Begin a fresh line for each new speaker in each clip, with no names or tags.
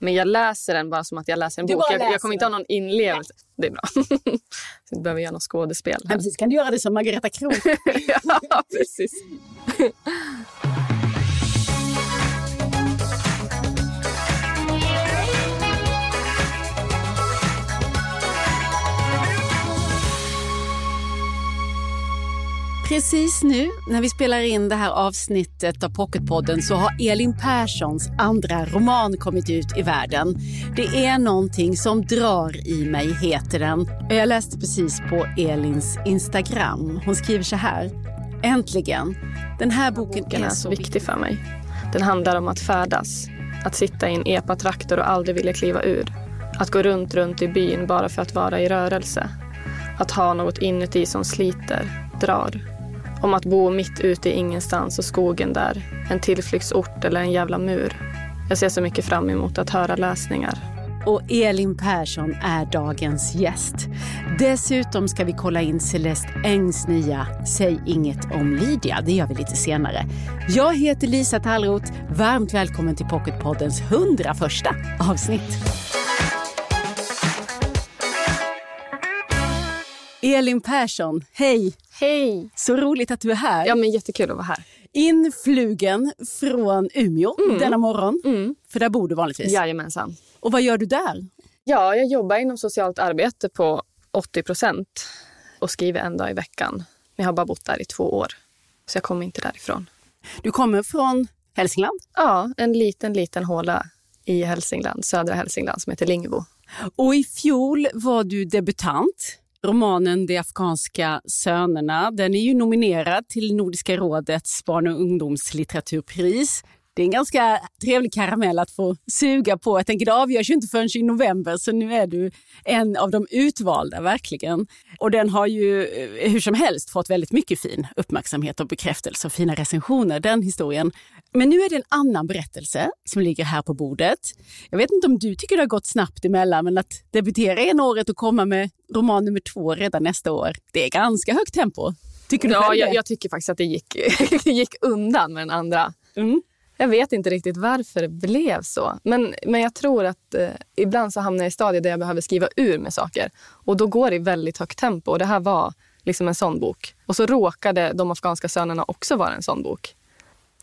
Men jag läser den bara som att jag läser en
Du
bok. Jag, jag kommer inte ha någon inlevelse. Det är bra. Så inte behöver göra något skådespel.
Men precis, kan du göra det som Margareta Krook?
ja, precis.
Precis nu när vi spelar in det här avsnittet av Pocketpodden så har Elin Perssons andra roman kommit ut i världen. Det är någonting som drar i mig, heter den. Jag läste precis på Elins Instagram. Hon skriver så här. Äntligen. Den här boken
Den är så viktig för mig. Den handlar om att färdas. Att sitta i en epatraktor och aldrig vilja kliva ur. Att gå runt, runt i byn bara för att vara i rörelse. Att ha något inuti som sliter, drar. Om att bo mitt ute i ingenstans och skogen där. En tillflyktsort eller en jävla mur. Jag ser så mycket fram emot att höra läsningar.
och Elin Persson är dagens gäst. Dessutom ska vi kolla in Celeste Engs nya Säg inget om Lydia. Det gör vi lite senare. Jag heter Lisa Tallroth. Varmt välkommen till Pocketpoddens 101 avsnitt. Elin Persson, hej!
Hej!
Så roligt att du är här.
Ja, men jättekul att vara här.
Influgen från Umeå denna morgon.
Mm.
För där bor du vanligtvis.
Jajamensan.
Och vad gör du där?
Ja, jag jobbar inom socialt arbete på 80 procent och skriver en dag i veckan. Men jag har bara bott där i två år, så jag kommer inte därifrån.
Du kommer från Hälsingland.
Ja, en liten, liten håla i Hälsingland, södra Hälsingland, som heter Lingbo.
Och i fjol var du debutant. Romanen De afghanska sönerna den är ju nominerad till Nordiska rådets barn och ungdomslitteraturpris. Det är en ganska trevlig karamell att få suga på. Jag tänker det avgörs ju inte förrän i november så nu är du en av de utvalda verkligen. Och den har ju eh, hur som helst fått väldigt mycket fin uppmärksamhet och bekräftelse och fina recensioner, den historien. Men nu är det en annan berättelse som ligger här på bordet. Jag vet inte om du tycker det har gått snabbt emellan, men att debutera ena året och komma med roman nummer två redan nästa år, det är ganska högt tempo. Tycker du
Ja, jag, jag tycker faktiskt att det gick, gick undan med den andra.
Mm.
Jag vet inte riktigt varför det blev så. Men, men jag tror att eh, ibland så hamnar jag i stadier där jag behöver skriva ur med saker. Och då går det i väldigt högt tempo. Och det här var liksom en sån bok. Och så råkade De afghanska sönerna också vara en sån bok.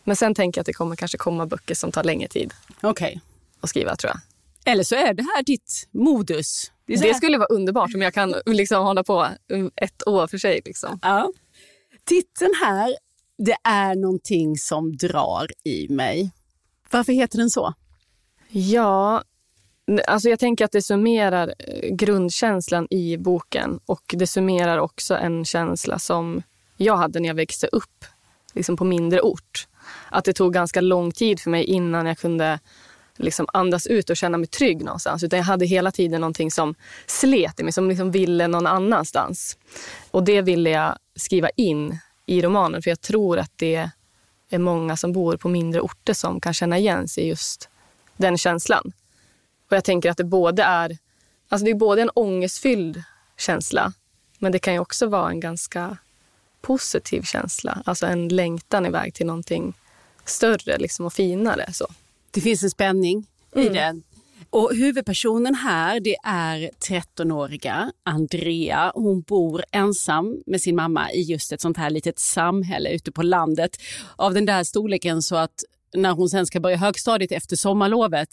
Men sen tänker jag att det kommer kanske komma böcker som tar längre tid
Okej.
att skriva tror jag.
Eller så är det här ditt modus. Det
Det skulle vara underbart om jag kan liksom hålla på ett år för sig. Liksom.
Ja. Titeln här, det är någonting som drar i mig. Varför heter den så?
Ja, alltså jag tänker att det summerar eh, grundkänslan i boken och det summerar också en känsla som jag hade när jag växte upp liksom på mindre ort. Att det tog ganska lång tid för mig innan jag kunde liksom andas ut och känna mig trygg någonstans. Utan jag hade hela tiden någonting som slet i mig, som liksom ville någon annanstans. Och det ville jag skriva in i romanen för jag tror att det är många som bor på mindre orter som kan känna igen sig i just den känslan. Och jag tänker att det både är, alltså det är både en ångestfylld känsla men det kan ju också vara en ganska positiv känsla. Alltså en längtan iväg till någonting större liksom, och finare. Så.
Det finns en spänning i
Mm.
den. Och huvudpersonen här det är 13-åriga Andrea. Hon bor ensam med sin mamma i just ett sånt här litet samhälle ute på landet. Av den där storleken så att när hon sen ska börja högstadiet efter sommarlovet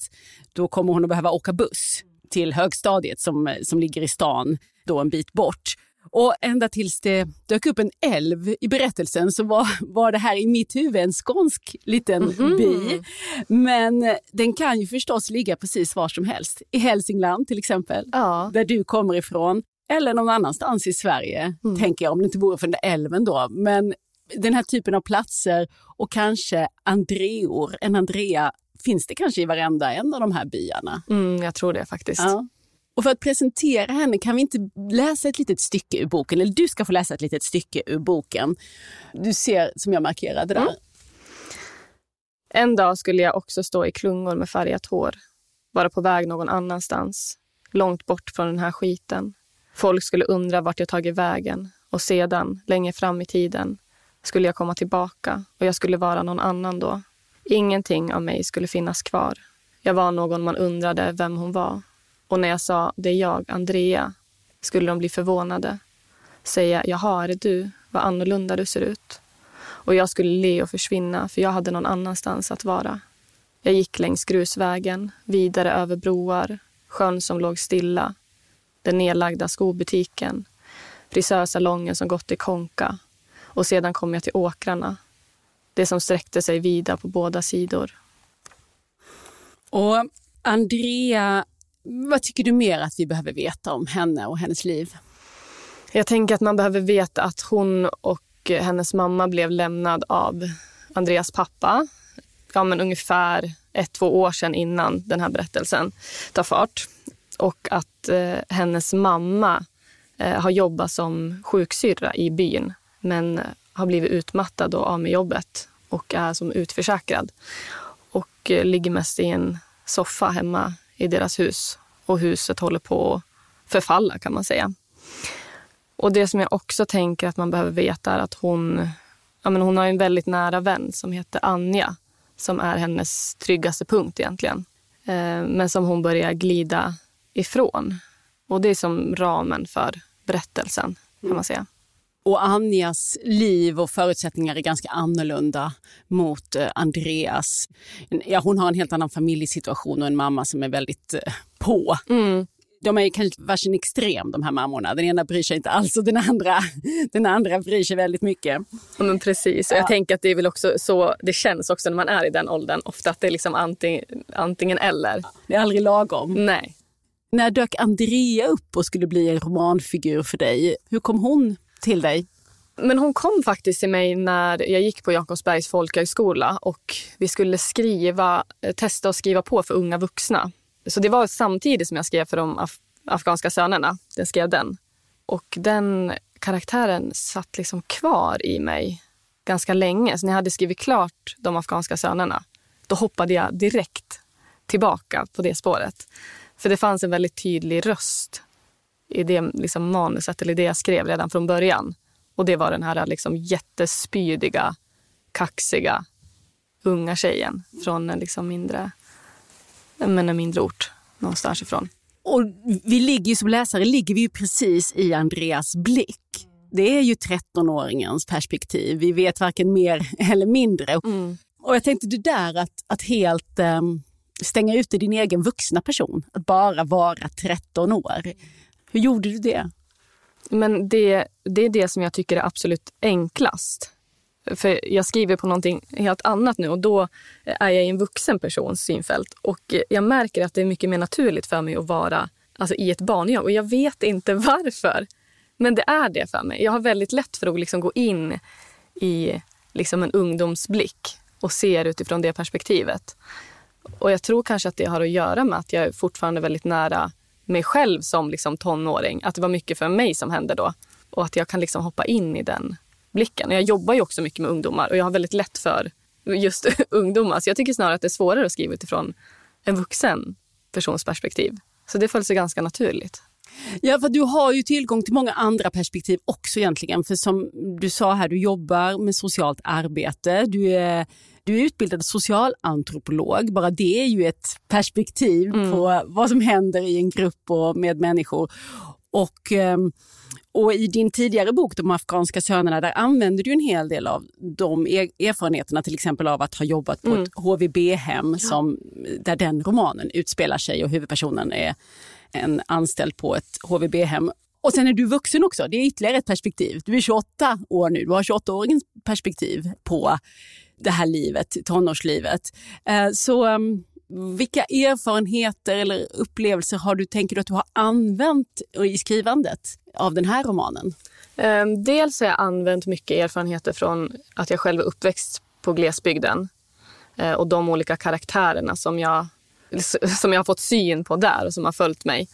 då kommer hon att behöva åka buss till högstadiet som, som ligger i stan då en bit bort. Och ända tills det dök upp en älv i berättelsen så var, var det här i mitt huvud en skånsk liten by. Men den kan ju förstås ligga precis var som helst. I Hälsingland till exempel,
Ja.
där du kommer ifrån. Eller någon annanstans i Sverige, tänker jag, om det inte vore för den där älven då. Men den här typen av platser och kanske Andreor, en Andrea, finns det kanske i varenda en av de här byarna.
Mm, jag tror det faktiskt.
Ja. Och för att presentera henne kan vi inte läsa ett litet stycke ur boken, eller du ska få läsa ett litet stycke ur boken. Du ser som jag markerade där. Mm.
En dag skulle jag också stå i klungor med färgat hår. Vara på väg någon annanstans. Långt bort från den här skiten. Folk skulle undra vart jag tagit vägen. Och sedan, längre fram i tiden, skulle jag komma tillbaka och jag skulle vara någon annan då. Ingenting av mig skulle finnas kvar. Jag var någon man undrade vem hon var. Och när jag sa det är jag, Andrea, skulle de bli förvånade. Säga jaha, är det du? Vad annorlunda du ser ut. Och jag skulle le och försvinna för jag hade någon annanstans att vara. Jag gick längs grusvägen, vidare över broar, sjön som låg stilla, den nedlagda skobutiken, frisörsalongen som gått i konka och sedan kom jag till åkrarna, det som sträckte sig vida på båda sidor.
Och Andrea, vad tycker du mer att vi behöver veta om henne och hennes liv?
Jag tänker att man behöver veta att hon och hennes mamma blev lämnad av Andreas pappa ja, men ungefär ett, två år sedan innan den här berättelsen tar fart. Och att eh, hennes mamma eh, har jobbat som sjuksyrra i byn men har blivit utmattad och av med jobbet och är som utförsäkrad. Och eh, ligger mest i en soffa hemma i deras hus. Och huset håller på att förfalla kan man säga. Och det som jag också tänker att man behöver veta är att hon, ja men hon har en väldigt nära vän som heter Anja som är hennes tryggaste punkt egentligen. Eh, men som hon börjar glida ifrån. Och det är som ramen för berättelsen kan man säga.
Och Anjas liv och förutsättningar är ganska annorlunda mot eh, Andreas. Ja, hon har en helt annan familjesituation och en mamma som är väldigt eh, på. Mm. De är kanske varsin extrem de här mammorna. Den ena bryr sig inte alls och den andra, den andra bryr sig väldigt mycket.
Ja, men precis. Ja. Jag tänker att det är väl också så det känns också när man är i den åldern. Ofta att det är liksom antingen, antingen eller.
Det är aldrig lagom.
Nej.
När dök Andrea upp och skulle bli en romanfigur för dig? Hur kom hon till dig?
Men hon kom faktiskt till mig när jag gick på Jakobsbergs folkhögskola och vi skulle skriva, eh, testa att skriva på för unga vuxna. Så det var samtidigt som jag skrev för de af afghanska sönerna. Den skrev den. Och den karaktären satt liksom kvar i mig ganska länge. Så när jag hade skrivit klart de afghanska sönerna, då hoppade jag direkt tillbaka på det spåret. För det fanns en väldigt tydlig röst i det liksom manuset, eller det jag skrev redan från början. Och det var den här liksom jättespydiga, kaxiga, unga tjejen från en liksom mindre, men en mindre ort någonstans ifrån.
Och vi ligger som läsare ligger vi ju precis i Andreas blick. Det är ju 13-åringens perspektiv. Vi vet varken mer eller mindre. Mm. Och jag tänkte det där att, att helt um, stänga ute din egen vuxna person, att bara vara 13 år. Hur gjorde du det?
Men det, det är det som jag tycker är absolut enklast. För jag skriver på någonting helt annat nu och då är jag i en vuxen persons synfält. Och jag märker att det är mycket mer naturligt för mig att vara alltså, i ett barnjag. Och jag vet inte varför. Men det är det för mig. Jag har väldigt lätt för att liksom gå in i liksom en ungdomsblick och ser utifrån det perspektivet. Och jag tror kanske att det har att göra med att jag är fortfarande väldigt nära mig själv som liksom tonåring. Att det var mycket för mig som hände då. Och att jag kan liksom hoppa in i den blicken. Och jag jobbar ju också mycket med ungdomar och jag har väldigt lätt för just ungdomar. Så jag tycker snarare att det är svårare att skriva utifrån en vuxen persons perspektiv. Så det föll sig ganska naturligt.
Ja, för du har ju tillgång till många andra perspektiv också egentligen. För som du sa här, du jobbar med socialt arbete. Du är, du är utbildad socialantropolog. Bara det är ju ett perspektiv mm. på vad som händer i en grupp och med människor. Och... Um, och i din tidigare bok De afghanska sönerna, där använder du en hel del av de erfarenheterna, till exempel av att ha jobbat på mm. ett HVB-hem som, där den romanen utspelar sig och huvudpersonen är en anställd på ett HVB-hem. Och sen är du vuxen också, det är ytterligare ett perspektiv. Du är 28 år nu, du har 28-åringens perspektiv på det här livet, tonårslivet. Eh, så ehm, vilka erfarenheter eller upplevelser har du, tänker du att du har använt i skrivandet av den här romanen?
Ehm, dels har jag använt mycket erfarenheter från att jag själv är uppväxt på glesbygden eh, och de olika karaktärerna som jag, som jag har fått syn på där och som har följt mig.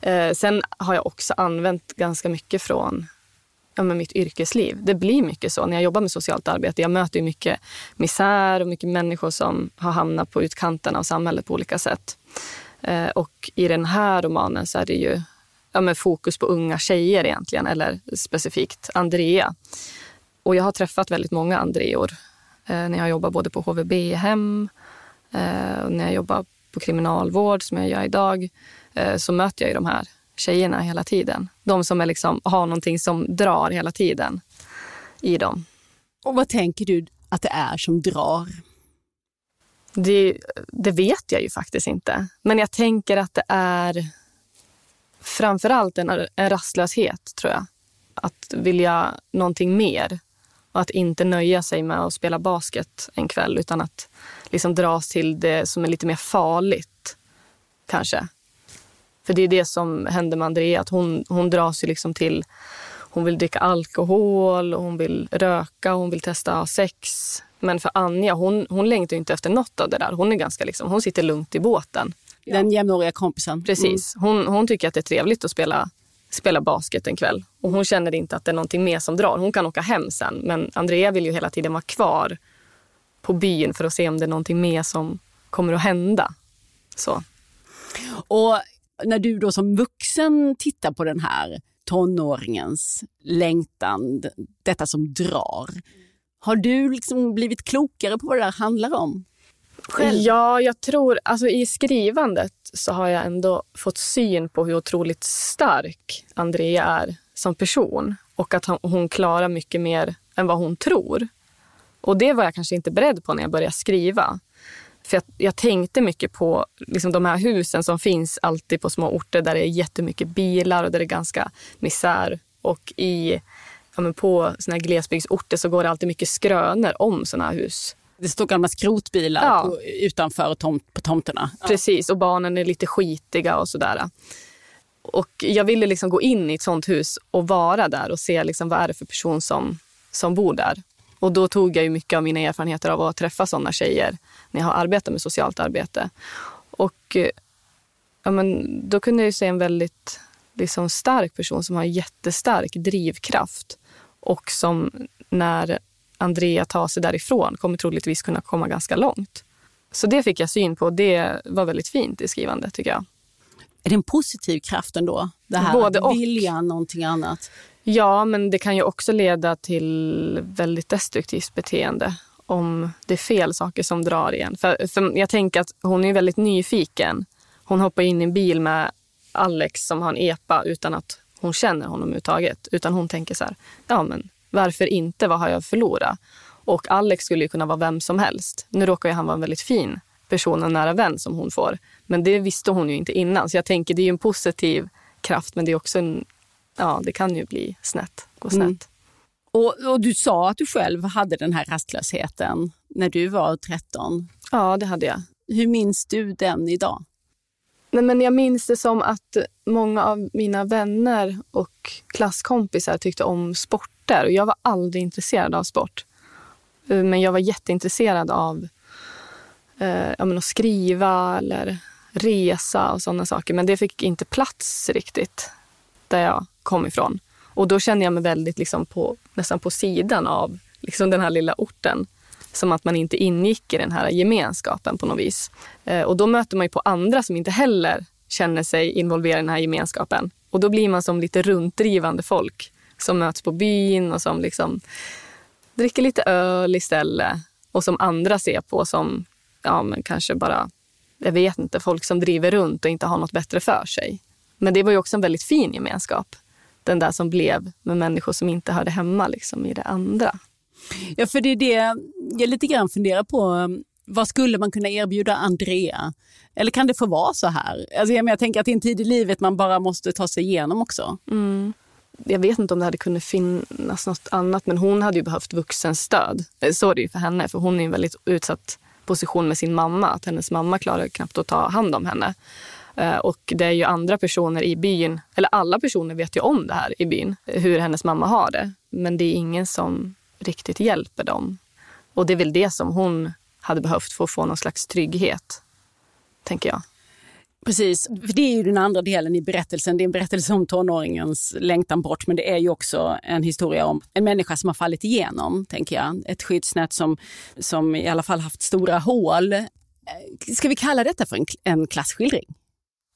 Eh, sen har jag också använt ganska mycket från ja, med mitt yrkesliv. Det blir mycket så när jag jobbar med socialt arbete. Jag möter ju mycket misär och mycket människor som har hamnat på utkanten av samhället på olika sätt. Eh, och i den här romanen så är det ju ja, med fokus på unga tjejer egentligen, eller specifikt Andrea. Och jag har träffat väldigt många Andreor eh, när jag jobbar både på HVB-hem eh, och när jag jobbar på kriminalvård som jag gör idag eh, så möter jag ju de här tjejerna hela tiden. De som är liksom, har någonting som drar hela tiden i dem.
Och vad tänker du att det är som drar?
Det, det vet jag ju faktiskt inte. Men jag tänker att det är framför allt en, en rastlöshet, tror jag. Att vilja någonting mer och att inte nöja sig med att spela basket en kväll utan att liksom dras till det som är lite mer farligt, kanske. För det är det som händer med Andrea, att hon, hon dras ju liksom till... Hon vill dricka alkohol, och hon vill röka, och hon vill testa sex. Men för Anja, hon, hon längtar inte efter något av det där. Hon, är ganska liksom, hon sitter lugnt i båten.
Den jämnåriga kompisen.
Precis. Mm. Hon, hon tycker att det är trevligt att spela, spela basket en kväll. Och hon känner inte att det är någonting mer som drar. Hon kan åka hem sen. Men Andrea vill ju hela tiden vara kvar på byn för att se om det är någonting mer som kommer att hända. Så.
Och när du då som vuxen tittar på den här tonåringens längtan, detta som drar. Har du liksom blivit klokare på vad det där handlar om?
Själv? Ja, jag tror... Alltså I skrivandet så har jag ändå fått syn på hur otroligt stark Andrea är som person och att hon klarar mycket mer än vad hon tror. Och Det var jag kanske inte beredd på när jag började skriva. För jag, jag tänkte mycket på liksom de här husen som finns alltid på små orter där det är jättemycket bilar och där det är ganska misär. Och i, ja, på såna här glesbygdsorter så går det alltid mycket skrönor om såna här hus.
Det står gamla skrotbilar ja. på, utanför tomt, på tomterna.
Precis, och barnen är lite skitiga och sådär. Och jag ville liksom gå in i ett sånt hus och vara där och se liksom vad är det för person som, som bor där. Och då tog jag ju mycket av mina erfarenheter av att träffa sådana tjejer när jag har arbetat med socialt arbete. Och eh, ja, men då kunde jag se en väldigt liksom, stark person som har jättestark drivkraft och som när Andrea tar sig därifrån kommer troligtvis kunna komma ganska långt. Så det fick jag syn på. Det var väldigt fint i skrivandet tycker jag.
Är det en positiv kraft ändå? Det här Både att vilja och. någonting annat?
Ja, men det kan ju också leda till väldigt destruktivt beteende om det är fel saker som drar igen. För, för jag tänker att hon är väldigt nyfiken. Hon hoppar in i en bil med Alex som har en epa utan att hon känner honom överhuvudtaget. Utan hon tänker så här, ja men varför inte? Vad har jag förlorat? Och Alex skulle ju kunna vara vem som helst. Nu råkar ju han vara en väldigt fin person och nära vän som hon får. Men det visste hon ju inte innan. Så jag tänker det är en positiv kraft men det är också en, ja det kan ju bli snett, gå snett. Mm.
Och, och, du sa att du själv hade den här rastlösheten när du var 13.
Ja, det hade jag.
Hur minns du den idag?
Nej, men jag minns det som att många av mina vänner och klasskompisar tyckte om sporter. Och jag var aldrig intresserad av sport. Eh, men jag var jätteintresserad av eh, ja, men att skriva eller resa och sådana saker. Men det fick inte plats riktigt där jag kom ifrån. Och då kände jag mig väldigt liksom på, nästan på sidan av liksom den här lilla orten. Som att man inte ingick i den här gemenskapen på något vis. Eh, och då möter man ju på andra som inte heller känner sig involverade i den här gemenskapen. Och då blir man som lite runtdrivande folk som möts på byn och som liksom dricker lite öl istället. Och som andra ser på som ja, men kanske bara, jag vet inte, folk som driver runt och inte har något bättre för sig. Men det var ju också en väldigt fin gemenskap den där som blev med människor som inte hörde hemma liksom, i det andra.
Ja, för det är det jag lite grann funderar på. Vad skulle man kunna erbjuda Andrea? Eller kan det få vara så här? Alltså, jag, tänker att det är en tid i livet man bara måste ta sig igenom också.
Mm. Jag vet inte om det hade kunnat finnas något annat, men hon hade ju behövt vuxenstöd. Så är det ju för henne, för hon är i en väldigt utsatt position med sin mamma. Att hennes mamma klarar knappt att ta hand om henne. Eh, och det är ju andra personer i byn, eller alla personer vet ju om det här i byn, eh, hur hennes mamma har det. Men det är ingen som riktigt hjälper dem. Och det är väl det som hon hade behövt för att få någon slags trygghet, tänker jag.
Precis, för det är ju den andra delen i berättelsen. Det är en berättelse om tonåringens längtan bort, men det är ju också en historia om en människa som har fallit igenom, tänker jag. Ett skyddsnät som, som i alla fall haft stora hål. Eh, ska vi kalla detta för en, en klasskildring?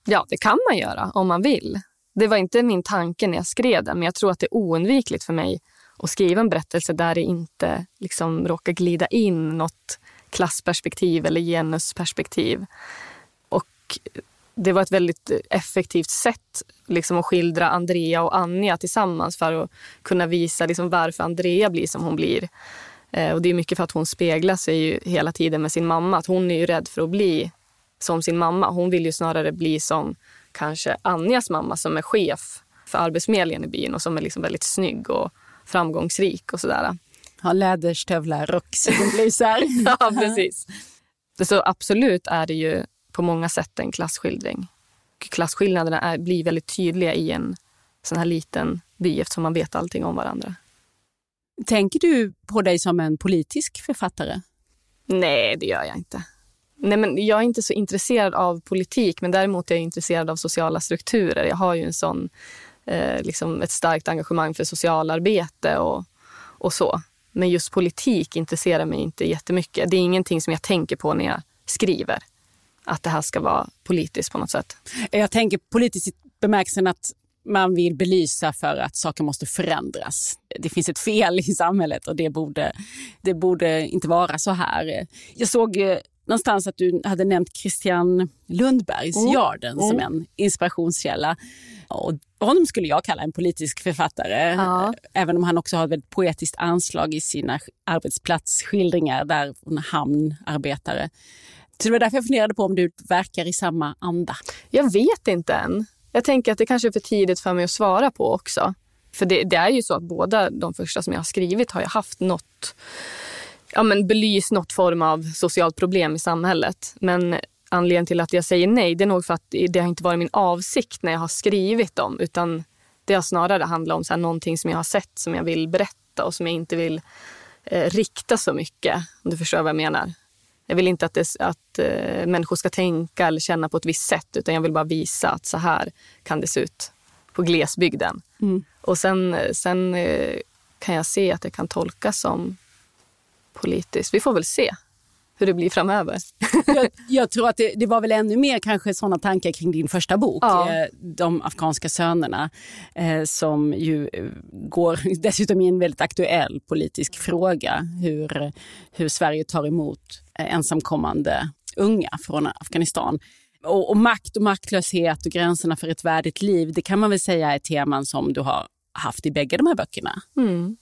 Ja, det kan man göra om man vill. Det var inte min tanke när jag skrev den, men jag tror att det är oundvikligt för mig att skriva en berättelse där det inte liksom råkar glida in något klassperspektiv eller genusperspektiv. Och det var ett väldigt effektivt sätt liksom, att skildra Andrea och Anja tillsammans för att kunna visa liksom, varför Andrea blir som hon blir. Eh, och Det är mycket för att hon speglar sig ju hela tiden med sin mamma. Att hon är ju rädd för att bli som sin mamma. Hon vill ju snarare bli som kanske Anjas mamma som är chef för Arbetsförmedlingen i byn och som är liksom väldigt snygg och framgångsrik och sådär.
Har läderstövlar, rock, sidenblusar.
ja, precis. Så absolut är det ju på många sätt en klasskildring. Klasskillnaderna är, blir väldigt tydliga i en sån här liten by eftersom man vet allting om varandra.
Tänker du på dig som en politisk författare?
Nej, det gör jag inte. Nej, men jag är inte så intresserad av politik, men däremot är jag intresserad av sociala strukturer. Jag har ju en sån, eh, liksom ett starkt engagemang för socialarbete och, och så. Men just politik intresserar mig inte jättemycket. Det är ingenting som jag tänker på när jag skriver. Att det här ska vara politiskt på något sätt.
Jag tänker politiskt i bemärkelsen att man vill belysa för att saker måste förändras. Det finns ett fel i samhället och det borde, det borde inte vara så här. Jag såg eh, någonstans att du hade nämnt Christian Lundbergs
Mm.
Jarden som en inspirationskälla. Och honom skulle jag kalla en politisk författare,
Ja.
även om han också har ett väldigt poetiskt anslag i sina arbetsplatsskildringar där hon är hamnarbetare. Så det var därför jag funderade på om du verkar i samma anda.
Jag vet inte än. Jag tänker att det kanske är för tidigt för mig att svara på också. För det, det är ju så att båda de första som jag har skrivit har ju haft något, ja men belyst något form av socialt problem i samhället. Men anledningen till att jag säger nej, det är nog för att det har inte varit min avsikt när jag har skrivit dem, utan det har snarare handlat om så här, någonting som jag har sett som jag vill berätta och som jag inte vill eh, rikta så mycket, om du förstår vad jag menar. Jag vill inte att, det, att eh, människor ska tänka eller känna på ett visst sätt utan jag vill bara visa att så här kan det se ut på glesbygden. Och sen, sen eh, kan jag se att det kan tolkas som politiskt. Vi får väl se hur det blir framöver.
jag, jag tror att det, det var väl ännu mer kanske sådana tankar kring din första bok,
Ja.
eh, De afghanska sönerna, eh, som ju eh, går dessutom i en väldigt aktuell politisk fråga, hur, hur Sverige tar emot ensamkommande unga från Afghanistan. Och, och makt och maktlöshet och gränserna för ett värdigt liv, det kan man väl säga är teman som du har haft i bägge de här böckerna.
Mm.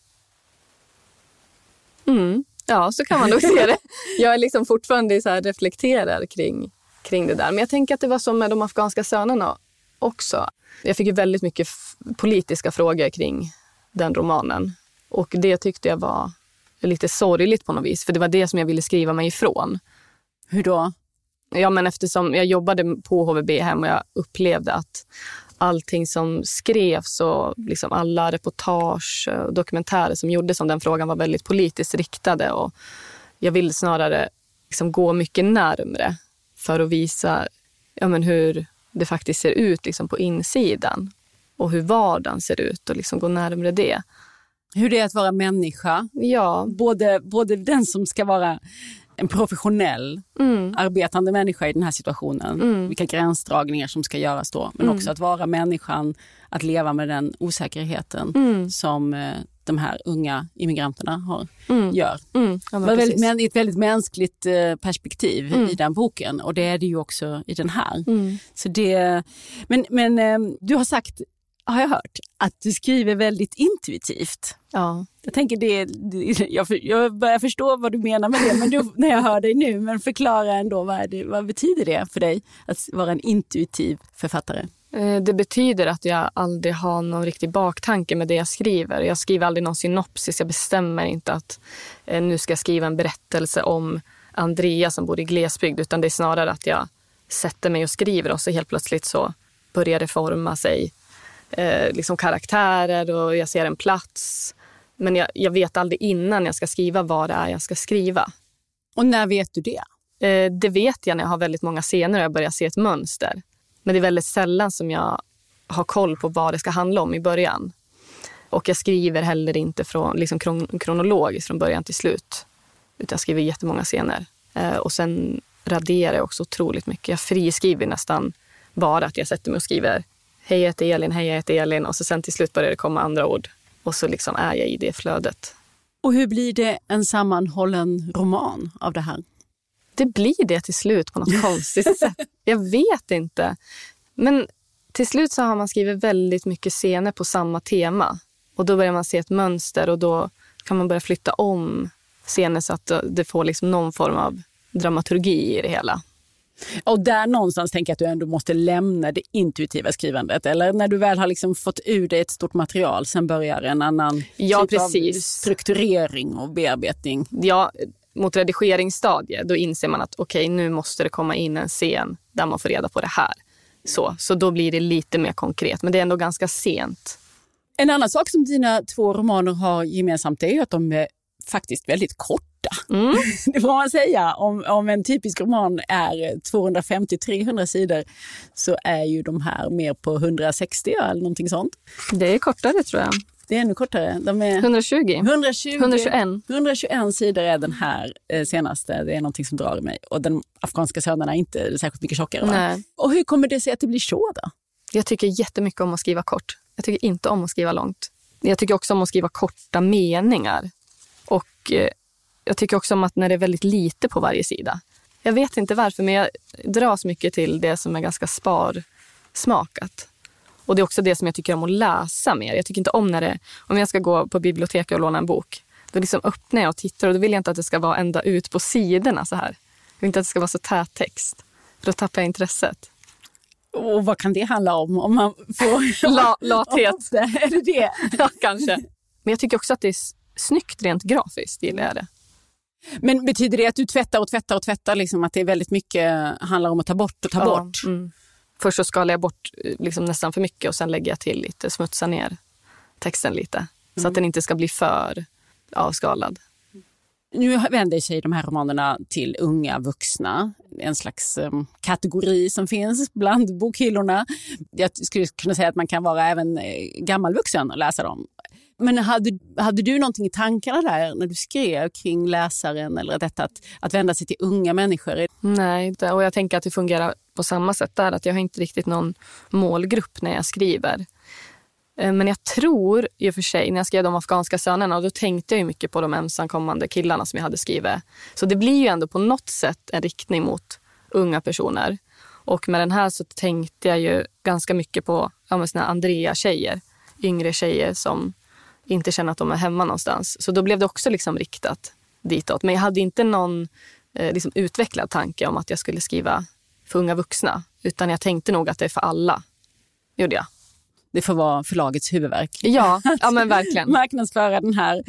Mm. Ja, så kan man nog se det. Jag är liksom fortfarande så här reflekterar kring, kring det där. Men jag tänker att det var som med de afghanska sönerna också. Jag fick ju väldigt mycket politiska frågor kring den romanen. Och det tyckte jag var lite sorgligt på något vis. För det var det som jag ville skriva mig ifrån.
Hur då?
Ja, men eftersom jag jobbade på HVB hem och jag upplevde att allting som skrevs och liksom alla reportage och dokumentärer som gjordes om den frågan var väldigt politiskt riktade. Och jag ville snarare liksom gå mycket närmre för att visa ja, men hur det faktiskt ser ut liksom på insidan och hur vardagen ser ut och liksom gå närmre det.
Hur det är att vara människa,
Ja,
både, både den som ska vara en professionell
mm,
arbetande människa i den här situationen.
Mm.
Vilka gränsdragningar som ska göras då. Men
Mm.
också att vara människan, att leva med den osäkerheten
mm,
som eh, de här unga immigranterna har,
mm,
gör.
mm. Ja, men
väldigt, men, ett väldigt mänskligt eh, perspektiv
Mm.
i den boken och det är det ju också i den här. Så det, men men eh, du har sagt, har jag hört, att du skriver väldigt intuitivt.
Ja.
Jag tänker det, det jag, jag börjar förstå vad du menar med det men du, när jag hör dig nu. Men förklara ändå, vad, det, vad betyder det för dig att vara en intuitiv författare?
Eh, Det betyder att jag aldrig har någon riktig baktanke med det jag skriver. Jag skriver aldrig någon synopsis. Jag bestämmer inte att eh, nu ska jag skriva en berättelse om Andrea som bor i glesbygd. Utan det är snarare att jag sätter mig och skriver och så helt plötsligt så börjar det forma sig eh, liksom karaktärer och jag ser en plats. Men jag, jag vet aldrig innan jag ska skriva vad det är jag ska skriva.
Och när vet du det?
Eh, det vet jag när jag har väldigt många scener och jag börjar se ett mönster. Men det är väldigt sällan som jag har koll på vad det ska handla om i början. Och jag skriver heller inte från, liksom kron kronologiskt från början till slut. Utan jag skriver jättemånga scener. Eh, och sen raderar jag också otroligt mycket. Jag friskriver nästan bara att jag sätter mig och skriver Hej, jag heter Elin, hej, jag heter Elin. Och så sen till slut börjar det komma andra ord. Och så liksom är jag i det flödet.
Och hur blir det en sammanhållen roman av det här?
Det blir det till slut på något konstigt sätt. Jag vet inte. Men till slut så har man skrivit väldigt mycket scener på samma tema. Och då börjar man se ett mönster och då kan man börja flytta om scener så att det får liksom någon form av dramaturgi i det hela.
Och där någonstans tänker jag att du ändå måste lämna det intuitiva skrivandet. Eller när du väl har liksom fått ur dig ett stort material, sen börjar en annan
ja,
typ
precis.
av strukturering och bearbetning.
Ja, mot redigeringsstadiet, då inser man att okej, okay, nu måste det komma in en scen där man får reda på det här. Så, så då blir det lite mer konkret, men det är ändå ganska sent.
En annan sak som dina två romaner har gemensamt är att de är faktiskt väldigt korta. Mm. Det får man säga. Om, om en typisk roman är 250-300 sidor så är ju de här mer på 160 eller någonting sånt.
Det är kortare tror jag.
Det är ännu kortare. De är
120.
120.
121.
121 sidor är den här eh, senaste. Det är någonting som drar i mig. Och den afghanska sönerna är inte särskilt mycket tjockare.
Nej.
Och hur kommer det sig att det blir så då?
Jag tycker jättemycket om att skriva kort. Jag tycker inte om att skriva långt. Jag tycker också om att skriva korta meningar. Eh, jag tycker också om att när det är väldigt lite på varje sida. Jag vet inte varför, men jag dras mycket till det som är ganska sparsmakat. Och det är också det som jag tycker om att läsa mer. Jag tycker inte om när det, om jag ska gå på biblioteket och låna en bok, då liksom öppnar jag och tittar och då vill jag inte att det ska vara ända ut på sidorna så här. Jag vill inte att det ska vara så tät text, för då tappar jag intresset.
Och vad kan det handla om? Om man får...
La, lathet.
är det det?
ja, kanske. Men jag tycker också att det är snyggt rent grafiskt, gillar jag det.
Men betyder det att du tvättar och tvättar och tvättar, liksom att det är väldigt mycket handlar om att ta bort och ta
ja,
bort?
Mm. Först så skalar jag bort eh, liksom nästan för mycket och sen lägger jag till lite, smutsar ner texten lite. Mm. Så att mm. den inte ska bli för avskalad.
Nu vänder sig de här romanerna till unga vuxna, en slags um, kategori som finns bland bokhyllorna. Jag skulle kunna säga att man kan vara även eh, gammal vuxen och läsa dem. Men hade, hade du någonting i tankarna där när du skrev kring läsaren eller detta att, att vända sig till unga människor?
Nej, och jag tänker att det fungerar på samma sätt där. Att jag har inte riktigt någon målgrupp när jag skriver. Eh, men jag tror i och för sig, när jag skrev de afghanska sönerna, då tänkte jag mycket på de ensamkommande killarna som jag hade skrivit. Så det blir ju ändå på något sätt en riktning mot unga personer. Och med den här så tänkte jag ju ganska mycket på ja, Andrea-tjejer. Yngre tjejer som inte känner att de är hemma någonstans. Så då blev det också liksom riktat ditåt. Men jag hade inte någon eh, liksom utvecklad tanke om att jag skulle skriva för unga vuxna. Utan jag tänkte nog att det är för alla. gjorde jag.
Det får vara förlagets huvudverk.
Ja, ja men verkligen.
Marknadsföra den här.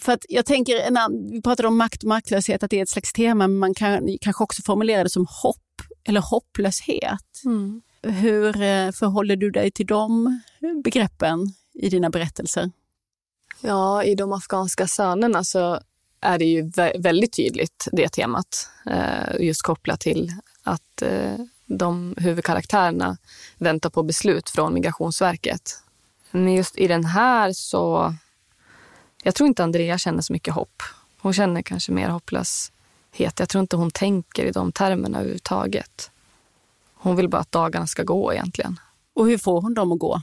För att jag tänker, en, vi pratade om makt och maktlöshet, att det är ett slags tema, men man kan kanske också formulera det som hopp eller hopplöshet. Mm. Hur eh, förhåller du dig till de begreppen i dina berättelser?
Ja, i de afghanska sönerna så är det ju väldigt tydligt det temat. Eh, just kopplat till att eh, de huvudkaraktärerna väntar på beslut från Migrationsverket. Men just i den här så... Jag tror inte Andrea känner så mycket hopp. Hon känner kanske mer hopplöshet. Jag tror inte hon tänker i de termerna överhuvudtaget. Hon vill bara att dagarna ska gå egentligen.
Och hur får hon dem att gå?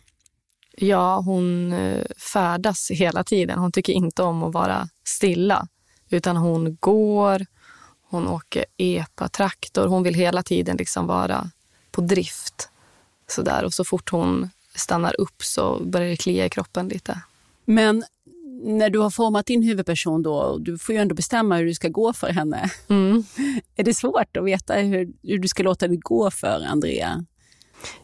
Ja, hon eh, färdas hela tiden. Hon tycker inte om att vara stilla. Utan hon går, hon åker epa-traktor. Hon vill hela tiden liksom vara på drift. Så där. Och så fort hon stannar upp så börjar det klia i kroppen lite.
Men när du har format din huvudperson då, du får ju ändå bestämma hur du ska gå för henne. Mm. Är det svårt att veta hur, hur du ska låta det gå för Andrea?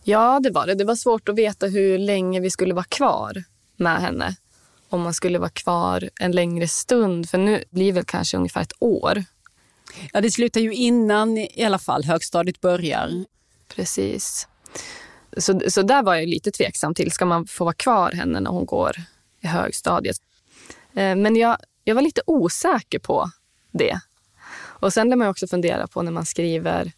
Ja, det var det. Det var svårt att veta hur länge vi skulle vara kvar med henne. Om man skulle vara kvar en längre stund, för nu blir det väl kanske ungefär ett år.
Ja, det slutar ju innan i alla fall högstadiet börjar.
Precis. Så, så där var jag lite tveksam till. Ska man få vara kvar henne när hon går i högstadiet? Eh, men jag, jag var lite osäker på det. Och sen lär man också fundera på när man skriver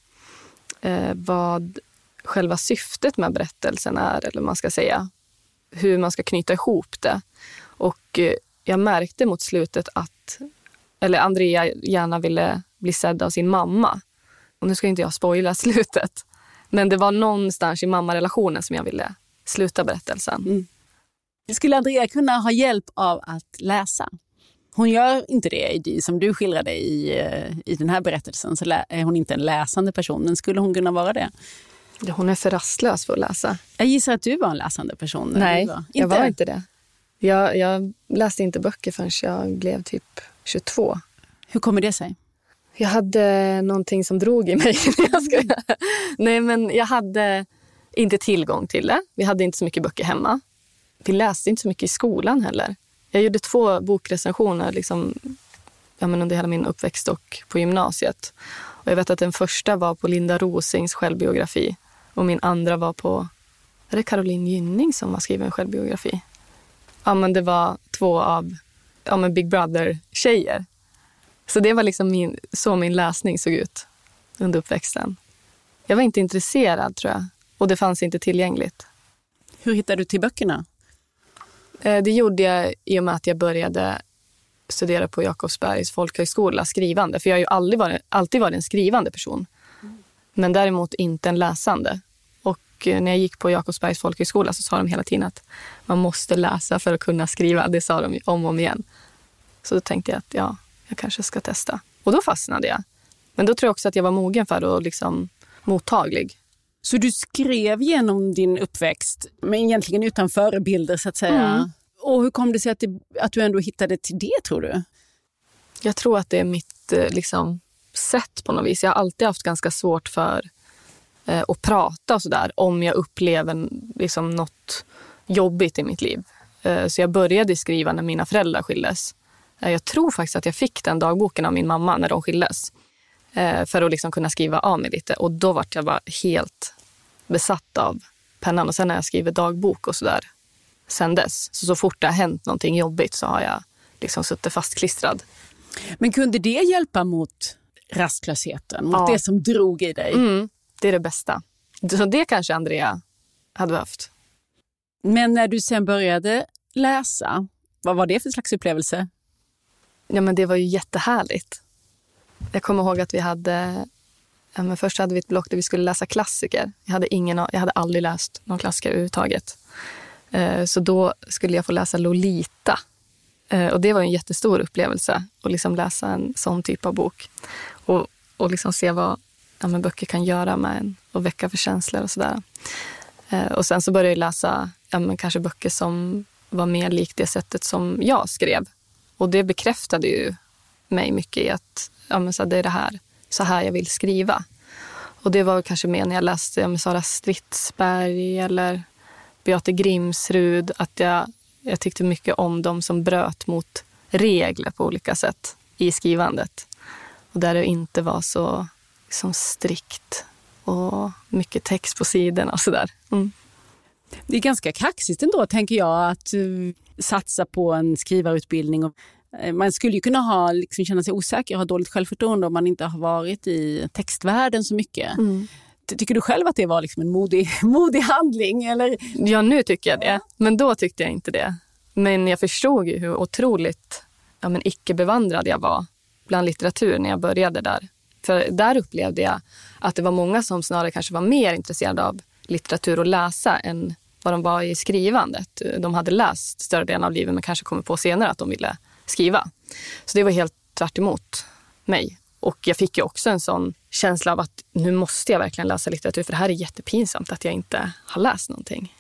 eh, vad själva syftet med berättelsen är, eller vad man ska säga. Hur man ska knyta ihop det. Och eh, jag märkte mot slutet att, eller Andrea gärna ville bli sedd av sin mamma. Och nu ska inte jag spoila slutet. Men det var någonstans i mammarelationen som jag ville sluta berättelsen.
Mm. Skulle Andrea kunna ha hjälp av att läsa? Hon gör inte det, som du skildrade i, eh, i den här berättelsen. Så är hon inte en läsande person, men skulle hon kunna vara det?
Hon är för rastlös för att läsa.
Jag gissar att du var en läsande person.
Nej,
var.
jag var inte det. Jag, jag läste inte böcker förrän jag blev typ 22.
Hur kommer det sig?
Jag hade någonting som drog i mig. jag ska... Nej, men jag hade inte tillgång till det. Vi hade inte så mycket böcker hemma. Vi läste inte så mycket i skolan heller. Jag gjorde två bokrecensioner liksom, ja, men under hela min uppväxt och på gymnasiet. Och jag vet att den första var på Linda Rosings självbiografi och min andra var på är det Caroline Gynning som har skrivit en självbiografi. Ja, men det var två av ja, men Big Brother-tjejer. Så det var liksom min, så min läsning såg ut under uppväxten. Jag var inte intresserad, tror jag. Och det fanns inte tillgängligt.
Hur hittade du till böckerna?
Eh, det gjorde jag i och med att jag började studera på Jakobsbergs folkhögskola, skrivande. För jag har ju aldrig varit, alltid varit en skrivande person. Men däremot inte en läsande. Och eh, när jag gick på Jakobsbergs folkhögskola så sa de hela tiden att man måste läsa för att kunna skriva. Det sa de om och om igen. Så då tänkte jag att ja, jag kanske ska testa. Och då fastnade jag. Men då tror jag också att jag var mogen för det och liksom mottaglig.
Så du skrev genom din uppväxt, men egentligen utan förebilder så att säga. Mm. Och hur kom det sig att, det, att du ändå hittade till det tror du?
Jag tror att det är mitt eh, liksom, sätt på något vis. Jag har alltid haft ganska svårt för eh, att prata och sådär om jag upplever liksom, något jobbigt i mitt liv. Eh, så jag började skriva när mina föräldrar skildes. Eh, jag tror faktiskt att jag fick den dagboken av min mamma när de skildes. Eh, för att liksom kunna skriva av mig lite. Och då var jag bara helt besatt av pennan. Och sen har jag skrivit dagbok och sådär sen dess. Så, så fort det har hänt någonting jobbigt så har jag liksom suttit fastklistrad.
Men kunde det hjälpa mot rastlösheten? Mot ja. det som drog i dig?
Mm, det är det bästa. Så det kanske Andrea hade behövt.
Men när du sen började läsa, vad var det för slags upplevelse?
Ja, men det var ju jättehärligt. Jag kommer ihåg att vi hade... Ja, men först hade vi ett block där vi skulle läsa klassiker. Jag hade, ingen, jag hade aldrig läst någon klassiker överhuvudtaget. Eh, så då skulle jag få läsa Lolita. Eh, och det var en jättestor upplevelse att liksom läsa en sån typ av bok. Och, och liksom se vad ja, men böcker kan göra med en och väcka för känslor och sådär. Eh, och sen så började jag läsa ja, men kanske böcker som var mer likt det sättet som jag skrev. Och det bekräftade ju mig mycket i att ja, men så det är det här, så här jag vill skriva. Och det var kanske mer när jag läste ja, Sara Stridsberg eller Beate Grimsrud. Att jag, jag tyckte mycket om dem som bröt mot regler på olika sätt i skrivandet. Och där det inte var så liksom, strikt och mycket text på sidorna och sådär. Mm.
Det är ganska kaxigt ändå, tänker jag, att uh, satsa på en skrivarutbildning. Och, uh, man skulle ju kunna ha, liksom, känna sig osäker och ha dåligt självförtroende om man inte har varit i textvärlden så mycket. Mm. Tycker du själv att det var liksom en modig, modig handling? Eller?
Ja, nu tycker jag det. Men då tyckte jag inte det. Men jag förstod ju hur otroligt ja, men icke-bevandrad jag var bland litteratur när jag började där. För där upplevde jag att det var många som snarare kanske var mer intresserade av litteratur och läsa än vad de var i skrivandet. De hade läst större delen av livet men kanske kommit på senare att de ville skriva. Så det var helt tvärt mig. Och jag fick ju också en sån känsla av att nu måste jag verkligen läsa litteratur för det här är jättepinsamt att jag inte har läst någonting.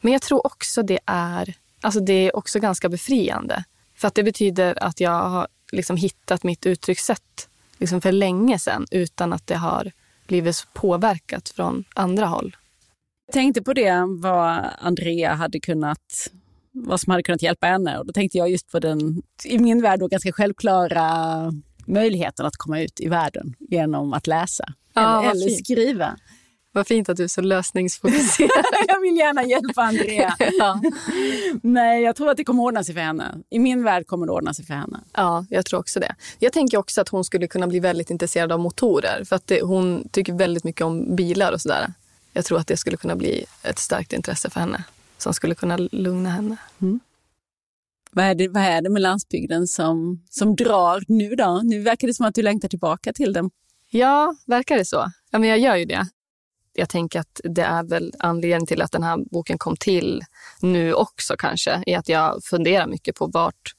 Men jag tror också det är, alltså det är också ganska befriande. För att det betyder att jag har liksom hittat mitt uttryckssätt liksom för länge sedan utan att det har blivit påverkat från andra håll.
Jag tänkte på det, vad Andrea hade kunnat vad som hade kunnat hjälpa henne. Och då tänkte jag just på den, i min värld, då ganska självklara möjligheten att komma ut i världen genom att läsa ja, eller, eller skriva.
Vad fint att du är så lösningsfokuserad.
jag vill gärna hjälpa Andrea. ja. Nej, jag tror att det kommer ordna sig för henne. I min värld kommer det ordna sig för henne.
Ja, jag tror också det. Jag tänker också att hon skulle kunna bli väldigt intresserad av motorer. För att det, hon tycker väldigt mycket om bilar och sådär. jag tror att det skulle kunna bli ett starkt intresse för henne som skulle kunna lugna henne.
Vad är, det, vad är det med landsbygden som, som drar nu då? Nu verkar det som att du längtar tillbaka till den.
Ja, verkar det så? Ja, men jag gör ju det. Jag tänker att det är väl anledningen till att den här boken kom till nu också kanske, är att jag funderar mycket på vart,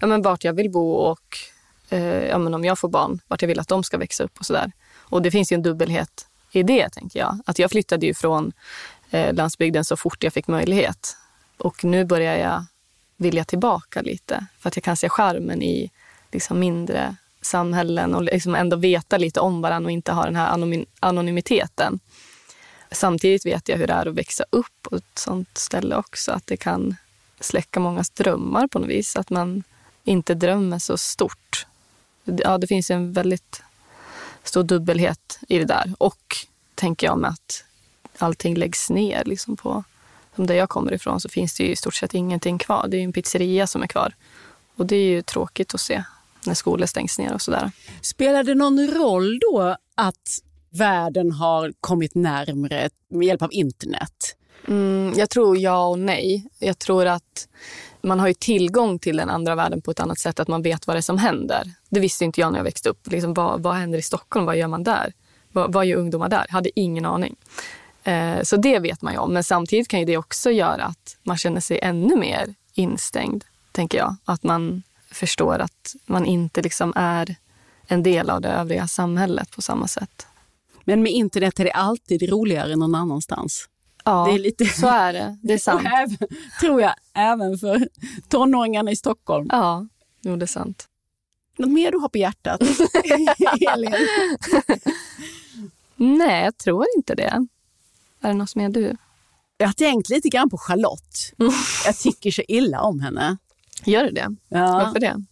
ja, men vart jag vill bo och eh, ja, men om jag får barn, vart jag vill att de ska växa upp och sådär. Och det finns ju en dubbelhet i det, tänker jag. Att jag flyttade ju från eh, landsbygden så fort jag fick möjlighet. Och nu börjar jag vilja tillbaka lite för att jag kan se charmen i liksom mindre samhällen och liksom ändå veta lite om varandra och inte ha den här anonymiteten. Samtidigt vet jag hur det är att växa upp på ett sånt ställe också. Att det kan släcka mångas drömmar på något vis. Att man inte drömmer så stort. Ja, det finns en väldigt stor dubbelhet i det där. Och tänker jag med att allting läggs ner. Liksom på, där jag kommer ifrån så finns det ju i stort sett ingenting kvar. Det är en pizzeria som är kvar. Och det är ju tråkigt att se när skolor stängs ner och sådär.
Spelar det någon roll då att världen har kommit närmre med hjälp av internet?
Mm, jag tror ja och nej. Jag tror att man har ju tillgång till den andra världen på ett annat sätt, att man vet vad det är som händer. Det visste inte jag när jag växte upp. Liksom, vad, vad händer i Stockholm? Vad gör man där? Vad, vad gör ungdomar där? Jag hade ingen aning. Eh, så det vet man ju om. Men samtidigt kan ju det också göra att man känner sig ännu mer instängd, tänker jag. Att man förstår att man inte liksom är en del av det övriga samhället på samma sätt.
Men med internet är det alltid roligare någon annanstans.
Ja,
Det är lite-
så är det. Det är sant.
Även, tror jag, även för tonåringarna i Stockholm.
Ja, jo, det är sant.
Något mer du har på hjärtat, Elin?
Nej, jag tror inte det. Är det något mer du?
Jag har tänkt lite grann på Charlotte. Jag tycker så illa om henne.
Gör du det?
Ja.
Varför det?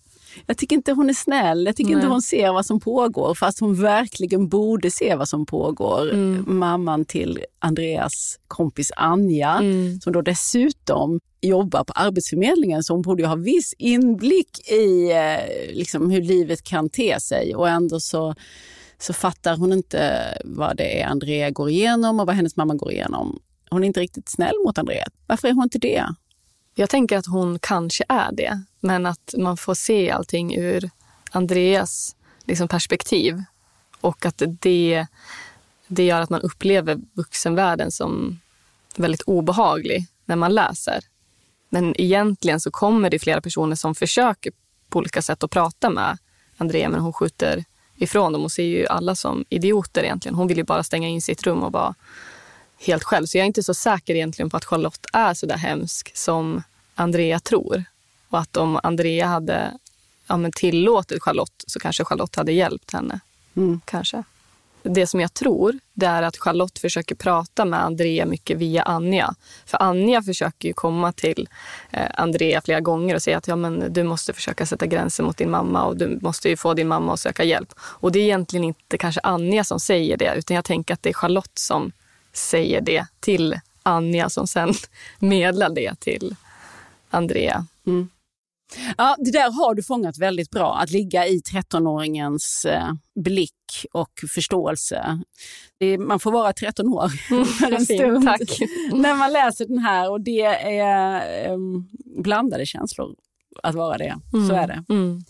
Jag tycker inte hon är snäll. Jag tycker inte
Nej.
hon ser vad som pågår, fast hon verkligen borde se vad som pågår.
Mm.
Mamman till Andreas kompis Anja,
Mm.
som då dessutom jobbar på Arbetsförmedlingen, så hon borde ju ha viss inblick i eh, liksom, hur livet kan te sig. Och ändå så, så fattar hon inte vad det är Andrea går igenom och vad hennes mamma går igenom. Hon är inte riktigt snäll mot Andrea. Varför är hon inte det?
Jag tänker att hon kanske är det, men att man får se allting ur Andreas liksom, perspektiv. Och att det, det gör att man upplever vuxenvärlden som väldigt obehaglig när man läser. Men egentligen så kommer det flera personer som försöker på olika sätt att prata med Andrea, men hon skjuter ifrån dem och ser ju alla som idioter egentligen. Hon vill ju bara stänga in sitt rum och vara helt själv. Så jag är inte så säker egentligen på att Charlotte är så där hemsk som Andrea tror. Och att om Andrea hade ja, tillåtit Charlotte så kanske Charlotte hade hjälpt henne.
Mm.
Kanske. Det som jag tror det är att Charlotte försöker prata med Andrea mycket via Anja. För Anja försöker ju komma till eh, Andrea flera gånger och säga att ja, men du måste försöka sätta gränser mot din mamma och du måste ju få din mamma att söka hjälp. Och det är egentligen inte kanske Anja som säger det utan jag tänker att det är Charlotte som säger det till Anja som sen medlar det till Andrea. Mm.
Ja, det där har du fångat väldigt bra, att ligga i 13-åringens eh, blick och förståelse. Man får vara 13 år för en stund
tack.
när man läser den här och det är eh, blandade känslor att vara det. Så är det.
Mm.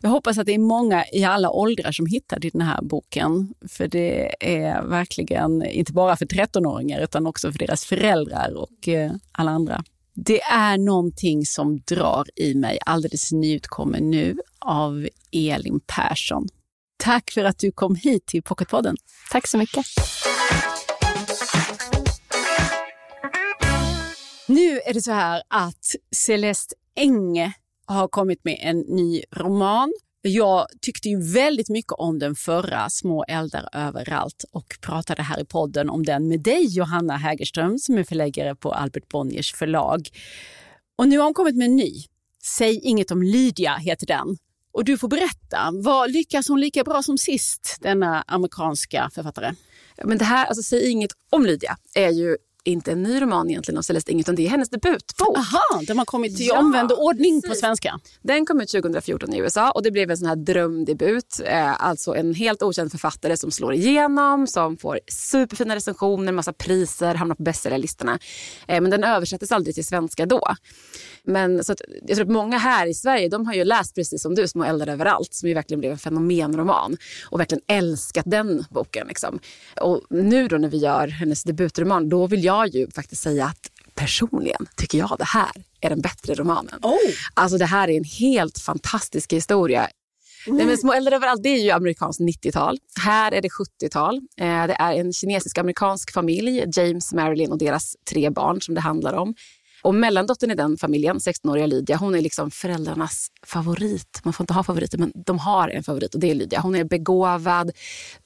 Jag hoppas att det är många i alla åldrar som hittar till den här boken. För det är verkligen inte bara för 13-åringar utan också för deras föräldrar och eh, alla andra. Det är någonting som drar i mig alldeles nyutkommen nu av Elin Persson. Tack för att du kom hit till Pocketpodden.
Tack så mycket.
Nu är det så här att Celeste Enge har kommit med en ny roman. Jag tyckte ju väldigt mycket om den förra, Små eldar överallt och pratade här i podden om den med dig Johanna Hägerström som är förläggare på Albert Bonniers förlag. Och nu har hon kommit med en ny. Säg inget om Lydia heter den. Och du får berätta, vad lyckas hon lika bra som sist, denna amerikanska författare?
Men det här, alltså Säg inget om Lydia, är ju inte en ny roman egentligen av Celeste Ng utan det är hennes debutbok.
Aha, de har kommit i
Ja,
omvänd ordning på
precis.
svenska.
Den kom ut 2014 i USA och det blev en sån här drömdebut. Eh, alltså en helt okänd författare som slår igenom, som får superfina recensioner, massa priser, hamnar på bestsellerlistorna. Eh, men den översattes aldrig till svenska då. Men så att, jag tror att många här i Sverige de har ju läst precis som du Små eldar överallt som ju verkligen blev en fenomenroman och verkligen älskat den boken. Liksom. Och nu då när vi gör hennes debutroman då vill jag ju faktiskt säga att personligen tycker jag det här är den bättre romanen.
Oh.
Alltså det här är en helt fantastisk historia. Nej, men Små eldar överallt det är ju amerikanskt 90-tal. Här är det 70-tal. Eh, det är en kinesisk-amerikansk familj, James, Marilyn och deras tre barn som det handlar om. Och mellandottern i den familjen, 16-åriga Lydia, hon är liksom föräldrarnas favorit. Man får inte ha favoriter, men de har en favorit och det är Lydia. Hon är begåvad.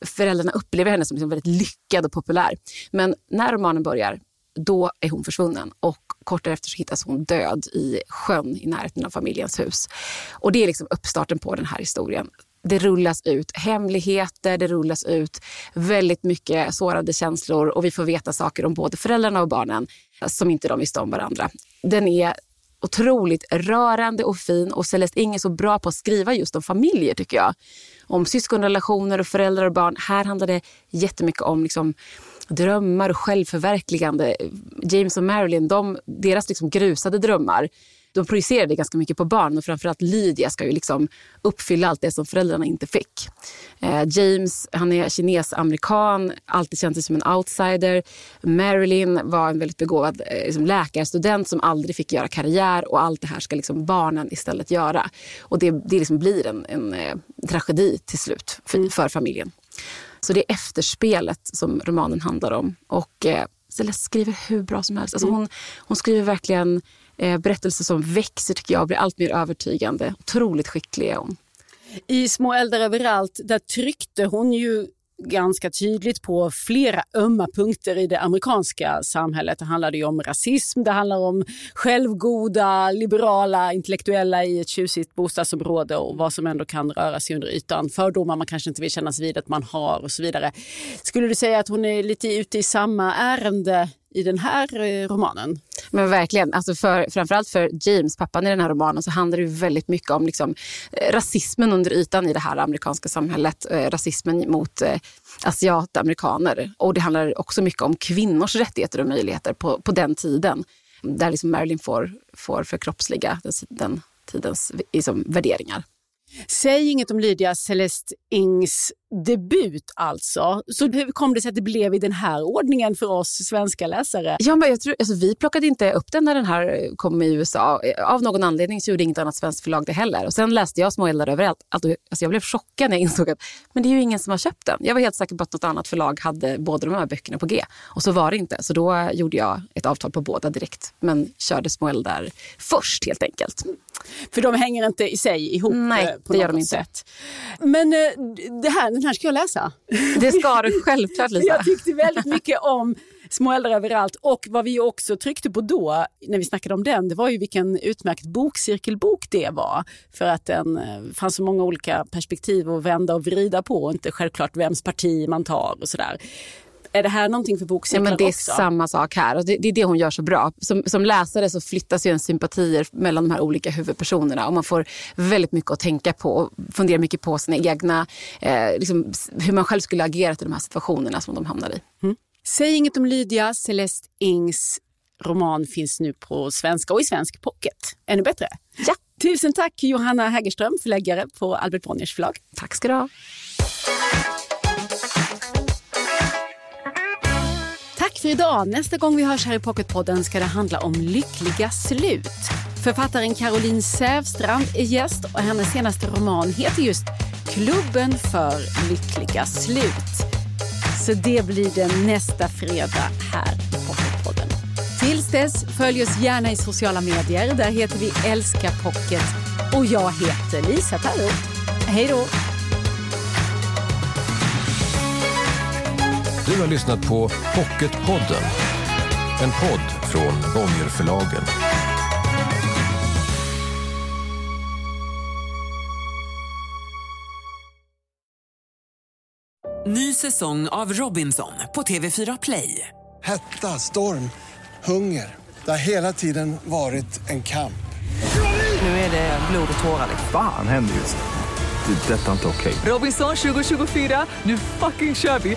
Föräldrarna upplever henne som liksom väldigt lyckad och populär. Men när romanen börjar, då är hon försvunnen och kort därefter så hittas hon död i sjön i närheten av familjens hus. Och det är liksom uppstarten på den här historien. Det rullas ut hemligheter, det rullas ut väldigt mycket sårade känslor och vi får veta saker om både föräldrarna och barnen som inte de visste om varandra. Den är otroligt rörande och fin och Celeste Ing är så bra på att skriva just om familjer tycker jag. Om syskonrelationer och föräldrar och barn. Här handlar det jättemycket om liksom, drömmar och självförverkligande. James och Marilyn, de, deras liksom grusade drömmar de projicerade ganska mycket på barn och framförallt Lydia ska ju liksom uppfylla allt det som föräldrarna inte fick. Eh, James han är kines-amerikan, alltid känt sig som en outsider. Marilyn var en väldigt begåvad eh, liksom läkarstudent som aldrig fick göra karriär och allt det här ska liksom barnen istället göra. Och det, det liksom blir en, en eh, tragedi till slut för, för familjen. Så det är efterspelet som romanen handlar om. Och eh, Celeste skriver hur bra som helst. Alltså hon, hon skriver verkligen eh, berättelser som växer tycker jag och blir allt mer övertygande. Otroligt skicklig är hon.
I Små eldar överallt, där tryckte hon ju ganska tydligt på flera ömma punkter i det amerikanska samhället. Det handlade ju om rasism, det handlar om självgoda, liberala, intellektuella i ett tjusigt bostadsområde och vad som ändå kan röra sig under ytan. Fördomar man kanske inte vill kännas vid att man har och så vidare. Skulle du säga att hon är lite ute i samma ärende i den här eh, romanen?
Men verkligen, alltså för, framförallt för James, pappan i den här romanen, så handlar det väldigt mycket om liksom, eh, rasismen under ytan i det här amerikanska samhället. Eh, rasismen mot eh, asiatamerikaner. Och det handlar också mycket om kvinnors rättigheter och möjligheter på, på den tiden. Där liksom Marilyn får, får förkroppsliga den, den tidens liksom, värderingar.
Säg inget om Lydia Celeste Ings debut alltså. Så hur kom det sig att det blev i den här ordningen för oss svenska läsare?
Ja, men jag tror, alltså, vi plockade inte upp den när den här kom i USA. Av någon anledning så gjorde inget annat svenskt förlag det heller. Och sen läste jag Små eldar överallt. Alltså, jag blev chockad när jag insåg att men det är ju ingen som har köpt den. Jag var helt säker på att något annat förlag hade båda de här böckerna på G. Och så var det inte. Så då gjorde jag ett avtal på båda direkt. Men körde Små eldar först helt enkelt.
För de hänger inte i sig ihop
Nej,
eh, på
det gör
något
de inte.
sätt. Men eh, det här, den här ska jag läsa.
Det ska du självklart Lisa.
Jag tyckte väldigt mycket om Små eldar överallt och vad vi också tryckte på då när vi snackade om den, det var ju vilken utmärkt bokcirkelbok det var. För att den eh, fanns så många olika perspektiv att vända och vrida på och inte självklart vems parti man tar och sådär. Är det här någonting för
Ja,
bokcirklar
men det är
också?
samma sak här. Och det, det är det hon gör så bra. Som, som läsare så flyttas ju en sympatier mellan de här olika huvudpersonerna. Och man får väldigt mycket att tänka på och fundera mycket på sina egna, eh, liksom, hur man själv skulle agerat i de här situationerna som de hamnar i.
Säg inget om Lydia, Celeste Ings roman finns nu på svenska och i svensk pocket. Ännu bättre.
Ja.
Tusen tack Johanna Hägerström, förläggare på Albert Bonniers förlag.
Tack ska du ha.
För idag. Nästa gång vi hörs här i Pocketpodden ska det handla om lyckliga slut. Författaren Caroline Sävstrand är gäst och hennes senaste roman heter just Klubben för lyckliga slut. Så det blir det nästa fredag här i Pocketpodden. Tills dess, följ oss gärna i sociala medier. Där heter vi Älska Pocket. Och jag heter Lisa Tarro. Hej då!
Du har lyssnat på Pocketpodden. En podd från Bonnierförlagen.
Ny säsong av Robinson på TV4 Play.
Hetta, storm, hunger. Det har hela tiden varit en kamp.
Nu är det blod och tårar.
Fan händer just nu. Det. är Detta är inte okej.
Robinson 2024, nu fucking kör vi!